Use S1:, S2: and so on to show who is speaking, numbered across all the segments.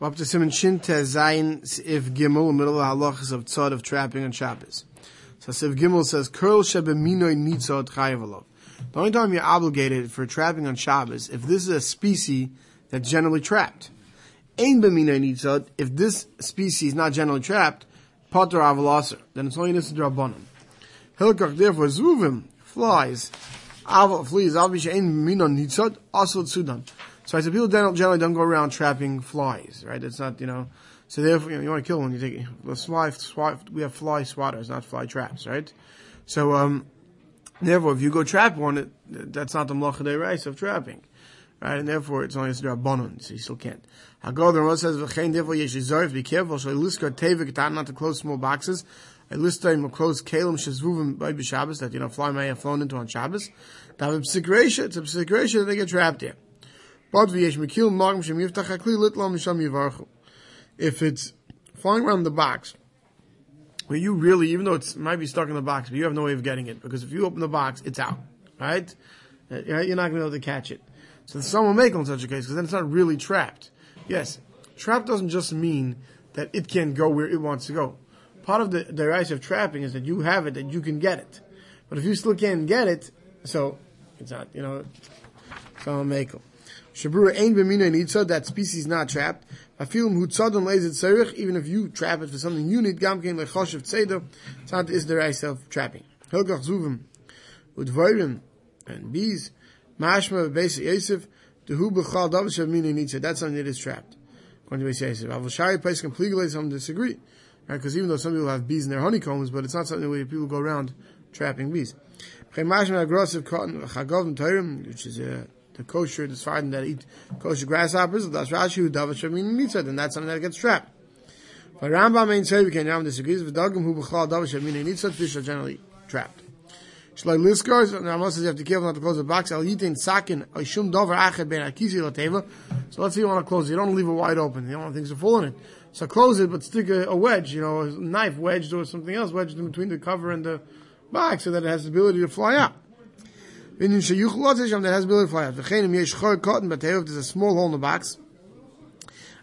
S1: Up to Simon Shin Zayin if Gimel, middle of halachas of tzad of trapping on Shabbos. So Siv Gimel says, Kurl shebeminoi nitzot chayavalov. The only time you're obligated for trapping on Shabbos, if this is a species that's generally trapped. Ein beminoi nitzot, if this species is not generally trapped, potter avalaser, then it's only nitzot rabbanim. Hilkach, therefore, zuvim, flies, aval, fleas, avish ein beminoi nitzot, also sudan. So I said people generally don't go around trapping flies, right? It's not, you know, so therefore, you, know, you want to kill one, you take, the fly, fly, we have fly swatters, not fly traps, right? So, um, therefore, if you go trap one, it, that's not the mlacha rice of trapping, right? And therefore, it's only a drabanon, so you still can't. Hagol, the Ramah says, v'chein therefore yeshizorif, be careful, shall liskar tevik, not to close small boxes, I list time a close kalim shezvuvim by Shabbos that you know fly may have flown into on Shabbos. That it's a psikresha, it's a psikresha that they get trapped there. If it's flying around the box, where you really, even though it might be stuck in the box, but you have no way of getting it because if you open the box, it's out, right? Uh, you're not going to be able to catch it. So someone will make in such a case because then it's not really trapped. Yes, trapped doesn't just mean that it can go where it wants to go. Part of the rise of trapping is that you have it, that you can get it. But if you still can't get it, so it's not, you know, someone make Shabura ain b'mina nitza, that species not trapped. Afilim hu tzadon lezit serich, even if you trap it for something you need, gamkein lechoshev it's not is the right self trapping. Hilgach zuvim, udvoirim, and bees, mashma b'beis yosef, the hu b'chal davish of mina nitza, that's something that is trapped. According to Beis Yosef. Avashari place completely some disagree. Right? Because even though some people have bees in their honeycombs, but it's not something where people go around trapping bees. Which is a, uh, the kosher, the Sfardim that eat kosher grasshoppers, that's Rashi who davash shamin mitzvah, then that's something that gets trapped. But Rambam main say we can Rambam disagrees with Dagim who b'chal davash shamin mitzvah, fish are generally trapped. Shlai liskars, Rambam says you have to careful not to close the box. Al yitin sakin oishum dover achet ben akisi lateva. So let's say you want to close it. You don't leave it wide open. You don't want things to fall in it. So close it, but stick a, a wedge, you know, a knife wedged or something else wedged in between the cover and the box so that it has the ability to fly out. Meaning sheyuchlot is that has ability to fly out. V'chenim yesh chor cotton, but there's a small hole in the box.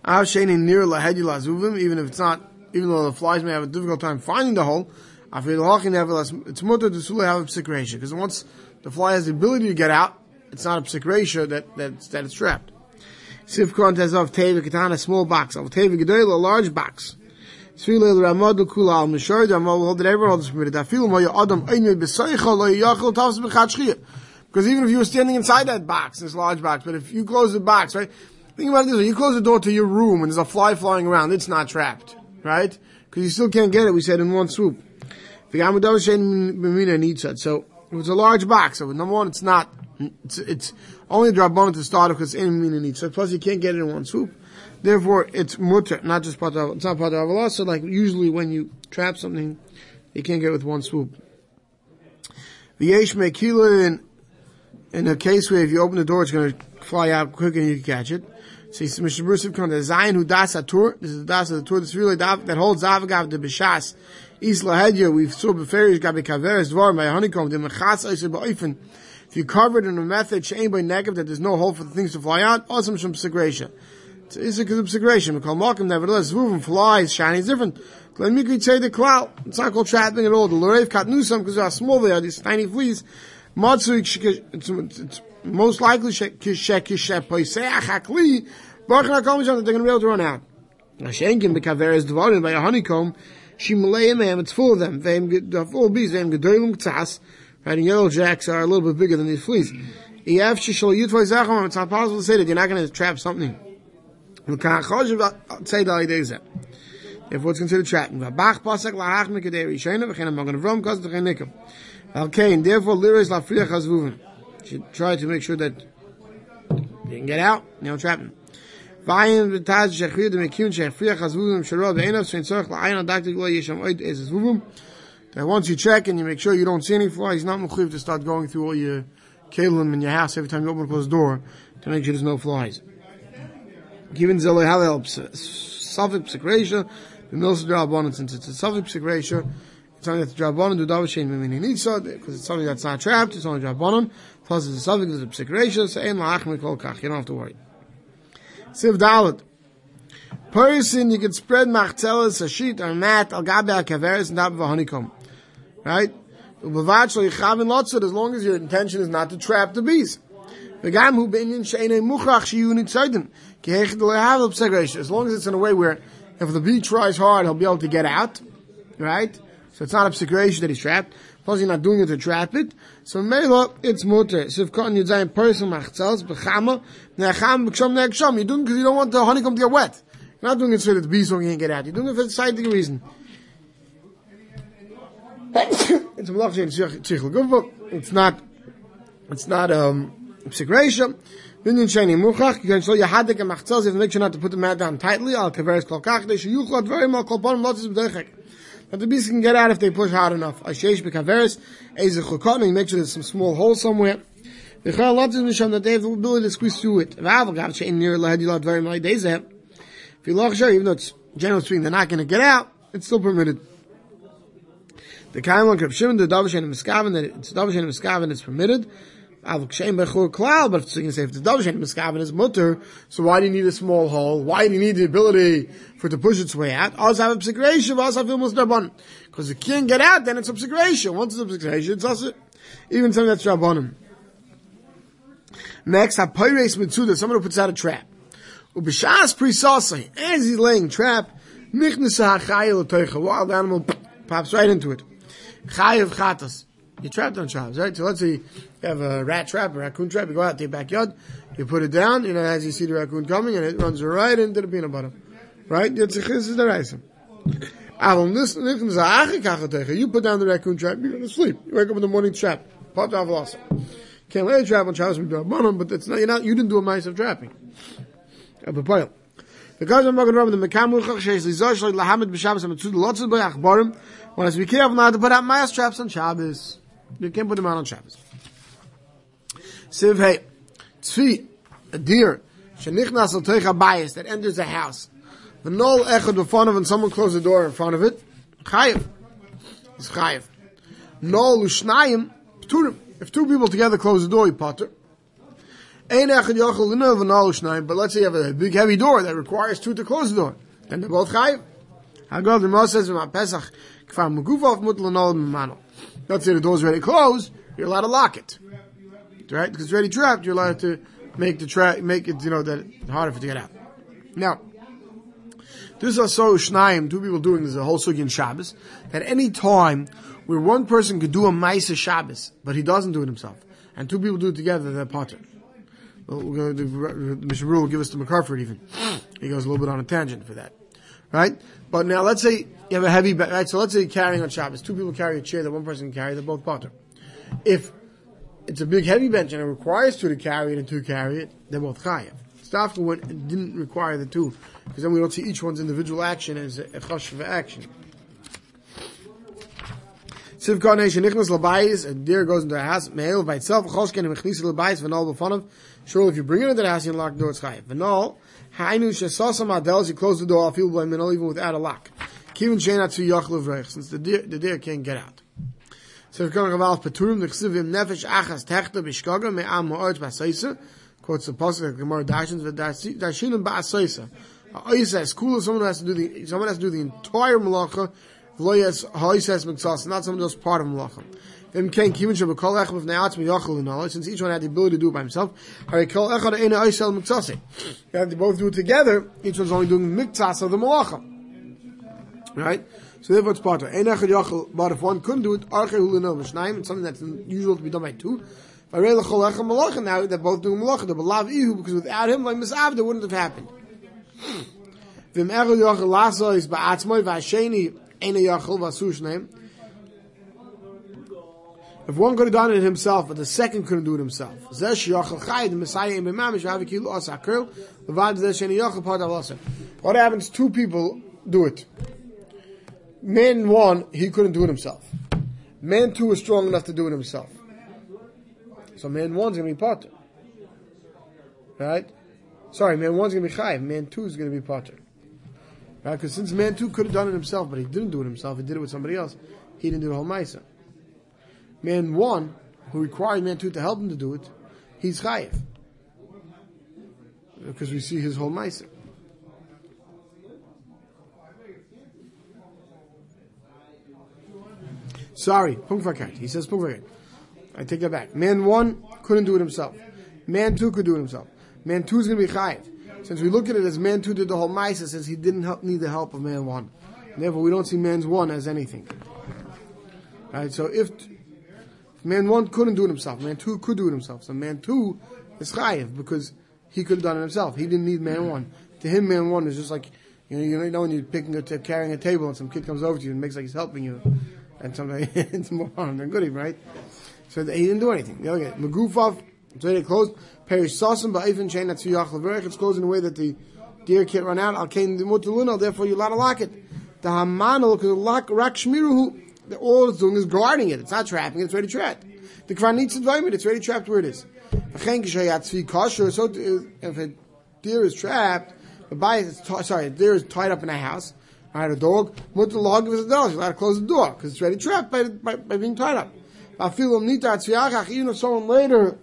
S1: Av sheinin near lahedi lazuvim, even if it's not, even though the flies may have a difficult time finding the hole, it's mutter to sula have a psik because once the fly has the ability to get out, it's not a psik that, that, that it's trapped. Sivkon has of teva katana, a small box. Of teva gedol, a large box. Svile Ramad Kula al Mishar, the Amal hold that everyone holds permitted. Afilu Moya Adam Einyoy B'Seicha Lo Yachel Tavs B'Chat Shchiyah. Because even if you were standing inside that box, this large box, but if you close the box, right? Think about it this way. You close the door to your room and there's a fly flying around, it's not trapped, right? Because you still can't get it, we said, in one swoop. So, it's a large box, so number one, it's not, it's, it's only drabon to start because it's in mina needs. Plus you can't get it in one swoop. Therefore, it's mutter, not just part of, it's not part of Allah. So like usually when you trap something, you can't get it with one swoop. In a case where if you open the door, it's going to fly out quicker and you can catch it. So he says, Mr. Bruce come the Zion who das Tur. This is the das of the Tur. This really that holds Avagav the Bishas. Isla Hedya, we saw Beferish Gabi Kaveres Dvar, my honeycomb, the Mechas Oisir Ba'oifen. If you cover it in a method, Shein by negative, that there's no hole for the things to fly out, awesome Shem Segration. It's a segration. We call Malcolm, nevertheless, Zvuvim, flies, shiny, is different. Let me say the cloud. It's not called trapping at all. The Lorev Katnusam, because how small they are, these tiny fleas. Most likely they're going to be able to run out. Hashenkin by a honeycomb, Shimalei ma'am, it's full of them. The full bees, right, and yellow jacks are a little bit bigger than these fleas. It's not possible to say that you're not going to trap something. Therefore, it's considered trapping. Okay, and therefore, liris lafriach hazvuvim. Should try to make sure that you can get out, you don't trap. Vayim lo yesham oid. That once you check and you make sure you don't see any flies, not mechuyev to start going through all your kelim in your house every time you open and close the door to make sure there's no flies. Given how helps. Suffolk psikresha, the milsa since it's a Suffolk psikresha, something that's drabonon do davashin mimini nitza because it's something that's not trapped. It's only drabonon. Plus, it's a subject of psikresha. So ein laach mikol kach. You don't have to worry. Siv dalet. person, you can spread machzelas, a sheet, or a mat, al gabe kaveres, and top of a honeycomb. Right? As long as your intention is not to trap the bees. As long as it's in a way where if the bee tries hard, he'll be able to get out. Right? So it's not a psication that he's trapped. Plus you're not doing it to trap it. So Mela, it's mutter. So if cotton you're saying person machzels, bechama, neacham, b'ksham, neacham. You're doing because you don't want the honeycomb to get wet. You're not doing it so that the bees don't get out. You're doing it for the scientific reason. it's a malach It's not, it's not, um, psikration. Binyan sheni muchach, you can show your hadik and machzels, if make sure not to put the mat down tightly, al kaveres kol kach, they should yuchlot very mal kol panim lotzis b'dechek. But the bees can get out if they push hard enough. Ashesh b'kaveres, eze chukot, make sure there's some small hole somewhere. The chal lotzis misham, that they have the ability to squeeze through it. V'av gav she'in near lahadilot very mal dezeh. If you loch sure, even though it's generally speaking, they're not going to get out, it's still permitted. The kaim on Shimon, the davish and miskaven, that it's davish and miskaven, it's permitted. But if it's say if the davish and miskaven is mutter, so why do you need a small hole? Why do you need the ability for it to push its way out? Because it can't get out, then it's a psigration. Once it's a psigration, it's also, even something that's rabbanim. Next, a pyres mitzuda, someone who puts out a trap. Ubishas prisasai, as he's laying trap, michnesa hachayel teicha, wild animal pops right into it. Chayev chatas. You're trapped on Shabbos, right? So let's say you have a rat trap, a raccoon trap, you go out to your backyard, you put it down, you know, as you see the raccoon coming, and it runs right into the peanut butter. Right? This is the rice. You put down the raccoon trap, you're going to sleep. You wake up in the morning, trap. Popped off lost. Can't lay a trap on Shabbos, but it's not, you're not, you didn't do a mice of trapping. The guys are making rub the mekamu chach sheis lizosh like lahamed b'Shabbos and mitzud to be careful not to put out mice traps on Shabbos. You can't put them out on Shabbos. Siv hey, tzvi, a deer, shenichnas al bias that enters a house. The null echad of and someone closed the door in front of it. Chayiv. It's chayiv. Null ushnayim, pturim. If two people together close the door, you potter. Ein echad yochel l'nov and null ushnayim, but let's say you have a big heavy door that requires two to close the door. Then they're both chayiv. Hagol, the Moshe says, Pesach, kfar megufov mut l'nol m'mano. Let's say the door's ready closed, you're allowed to lock it. Right? Because it's ready trapped, you're allowed to make the trap, make it, you know, that harder for it to get out. Now, this is so shnayim, two people doing this, a whole sugi in Shabbos, that any time where one person could do a Maisa Shabbos, but he doesn't do it himself, and two people do it together, they're potter. Well, Mr. Rule will give us the McCarford even. He goes a little bit on a tangent for that. Right? But now let's say you have a heavy, bench right? So let's say you're carrying on Shabbos. Two people carry a chair that one person can carry, they're both potter. If it's a big heavy bench and it requires two to carry it and two carry it, they're both chayav. Stafka went, didn't require the two, because then we don't see each one's individual action as a, chashav action. Siv Karnation Nichnas Labayis, a deer goes into a house, male by itself, Choshken and Mechnisa Labayis, Venol B'fonav. Surely if you bring it into the house, you unlock the door, it's chayav. Venol, Hainu Shesasam Adels, you close the door, I'll feel by Minol, even without a lock. Kivin Shena Tzu Yachlev since the deer, the deer can't get out. So if you going about Peturim, the Chsivim Nefesh Achas Techta Bishkaga Me'am Ma'ot Ba'asaisa, quotes the Pasuk of Gemara Dashins, Dashinim Ba'asaisa. Oisa is cool someone has to do the, someone has to do the entire Malacha, V'loyas Ha'isas Mitzas, not someone else part of Malacha. Since each one had the ability to do it by himself. Have to both do it together. Each one's only doing mitzas of the malacha. Right? So therefore it's part of but if one couldn't do it, it's something that's usual to be done by two. Now they're both doing malacha, because without him, like misav, that wouldn't have happened. V'im echad yachol laso is v'asheni v'asu shnayim. If one could have done it himself, but the second couldn't do it himself. What happens? Two people do it. Man one, he couldn't do it himself. Man two is strong enough to do it himself. So man one's going to be potter. Right? Sorry, man one's going to be chayiv. Man two is going to be potter. Right? Because since man two could have done it himself, but he didn't do it himself, he did it with somebody else, he didn't do the whole ma'isa man one, who required man two to help him to do it, he's chayiv. Because we see his whole meiser. Sorry, Punkvakait. He says Punkvakait. I take that back. Man one couldn't do it himself. Man two could do it himself. Man two is going to be chayiv. Since we look at it as man two did the whole ma'isa, since he didn't help, need the help of man one. Therefore, we don't see man's one as anything. Right, So if man one couldn't do it himself, man two could do it himself. So man two is chayiv because he could have done it himself. He didn't need man one. To him, man one is just like you know, you know when you're picking a t- carrying a table and some kid comes over to you and makes like he's helping you, and somebody it's more harm than good, right? So he didn't do anything. Okay, Magufov, so they closed. Perish Sasim ba'ifin chain that's Yachal It's closed in a way that the deer can't run out. Al kain dimutuluna. Therefore, you're allowed to lock it. The hamanal because lock rak shmiruhu. All it's doing is guarding it. It's not trapping. It. It's ready trapped. The kran needs environment. It's ready trapped where it is. So uh, if a deer is trapped, the is t- sorry, a deer is tied up in a house. Right, a dog. The log is a dog. You're allowed to close the door because it's ready trapped by, by, by being tied up. Even if someone later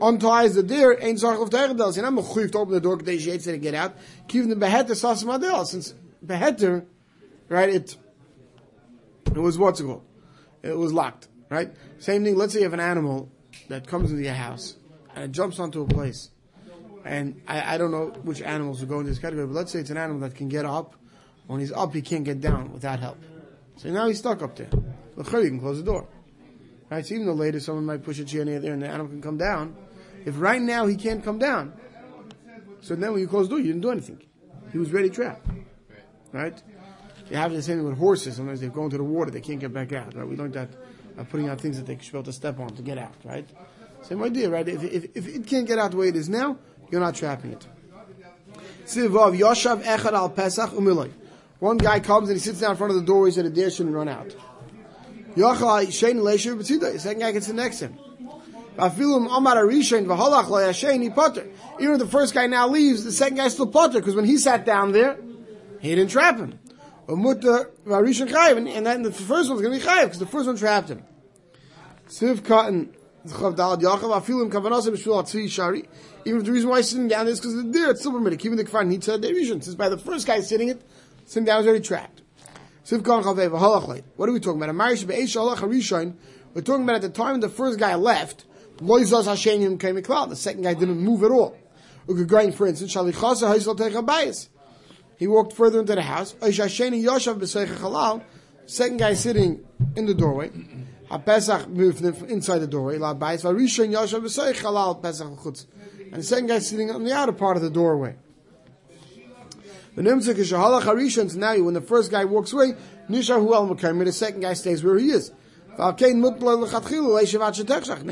S1: unties the deer, ain't zarch of tegendels. You're not mechuyev to open the door because they to get out. Even the beheter sasim adel, since beheter, right? It it was what's it called? It was locked, right? Same thing. Let's say you have an animal that comes into your house and it jumps onto a place, and I, I don't know which animals will go in this category, but let's say it's an animal that can get up. When he's up, he can't get down without help. So now he's stuck up there. you can close the door. Right? So even though later someone might push a chair near there and the animal can come down, if right now he can't come down, so then when you close the door, you didn't do anything. He was ready trapped. Right? You have the same with horses. Sometimes they go into the water, they can't get back out. Right? We learned that putting out things that they should be able to step on to get out. Right? Same idea, right? If, if, if it can't get out the way it is now, you're not trapping it. One guy comes and he sits down in front of the door. He said, "A deer shouldn't run out." The second guy gets sit next to him. Even if the first guy now leaves, the second guy still potter because when he sat down there, he didn't trap him. And then the first one's going to be chayiv because the first one trapped him. Siv cotton. Even if the reason why he's sitting down is because the deer, it's still permitted. Even the kfar a division. Since by the first guy sitting it, sitting down is already trapped. What are we talking about? A marriage We're talking about at the time the first guy left, the second guy didn't move at all. For instance, he walked further into the house. Second guy sitting in the doorway. Moved inside the doorway. And the second guy sitting on the outer part of the doorway. The is. So now, when the first guy walks away, al the second guy stays where he is. Then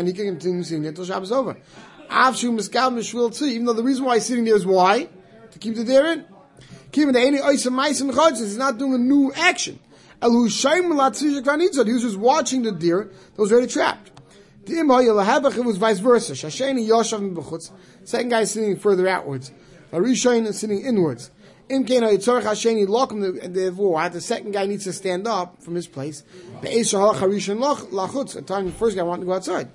S1: he can continue sitting until Shabbos over. Even though the reason why he's sitting there is why? To keep the deer in. He's not doing a new action. He was just watching the deer that was already trapped. It was vice versa. Second guy sitting further outwards. Arishain is sitting inwards. Im Keno Yitzorach Hasheni Lokum, therefore, the second guy needs to stand up from his place. The Esha Halach Harishon Lachutz, at the time the first guy wanted to go outside.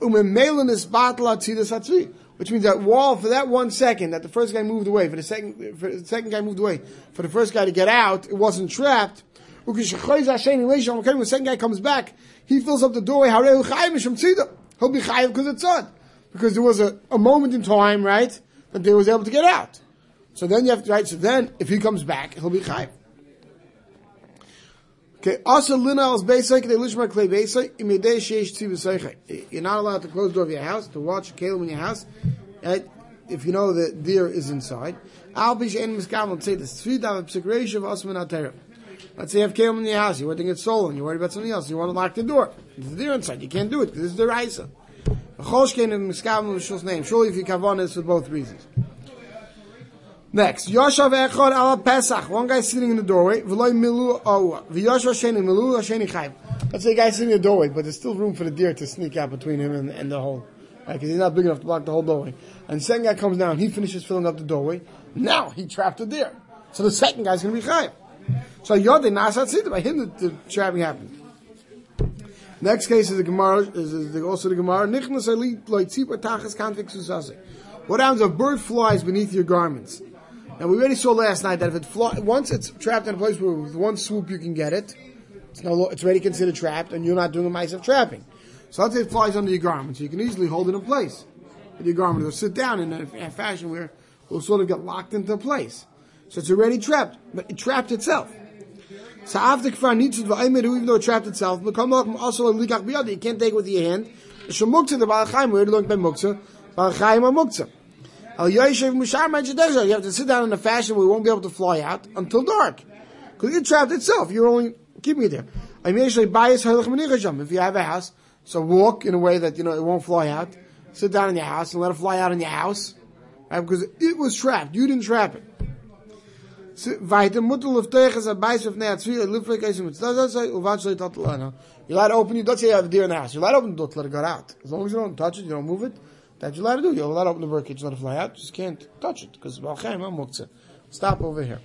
S1: Umemelin is Batla Tzidas Hatzvi, which means that wall, for that one second that the first guy moved away, for the second, for the second guy moved away, for the first guy to get out, it wasn't trapped. When the second guy comes back, he fills up the doorway, He'll be because it's on. Because there was a, a moment in time, right, that they was able to get out. So then you have to, right, so then if he comes back, he'll be chayiv. Okay, also lina als beisek, they lishma clay beisek, imedei sheish. You're not allowed to close the door of your house, to watch a kalim in your house, right, if you know the deer is inside. Al bish en miskam, say this, three dav psikresh of osman atera. Let's say you have kalim in your house, you're worried to get stolen, you're worried about something else, you want to lock the door. There's a deer inside, you can't do it, because this is the raisa. Choshkein and miskam, name. Surely if you kavan is for both reasons. Next, Yoshav Echad ala Pesach. One guy sitting in the doorway. V'loy milu oh. V'yoshav Sheni milu Sheni chayv. Let's say a guy sitting in the doorway, but there's still room for the deer to sneak out between him and, and the hole. Right? Because he's not big enough to block the whole doorway. And the second guy comes down, he finishes filling up the doorway. Now he trapped the deer. So the second guy's going to be chayv. So Yod Nasat Siddha. By him, the, the trapping happened. Next case is the Gemara, is, is the, also the Gemara. Nichnas loy tzipar tachas kantik susase. What happens if a bird flies beneath your garments? Now we already saw last night that if it fly, once it's trapped in a place where with one swoop you can get it, it's no, it's already considered trapped, and you're not doing a mice of trapping. So let's say it flies under your garment, so you can easily hold it in place. With your garment, it'll sit down in a, fashion where it will sort of get locked into place. So it's already trapped, but it trapped itself. So after kfar nitzud v'aymer, even though it trapped itself, become also you can't take it with your hand. Shemuktzah the balachayim, we already learned by muktzah, balachayim are muktzah. You have to sit down in a fashion where you won't be able to fly out until dark. Because it trapped itself, you're only keeping it there. If you have a house, so walk in a way that, you know, it won't fly out. Sit down in your house and let it fly out in your house. Right? Because it was trapped. You didn't trap it. Weiter, Mutter of Teiches, a beiß of. You let open, you don't you have a deer in the house. You let open the door to let it get out. As long as you don't touch it, you don't move it, that you let it do. You let it open the birdcage, let it fly out, you just can't touch it, because Balchaim, Muktzah. Stop over here.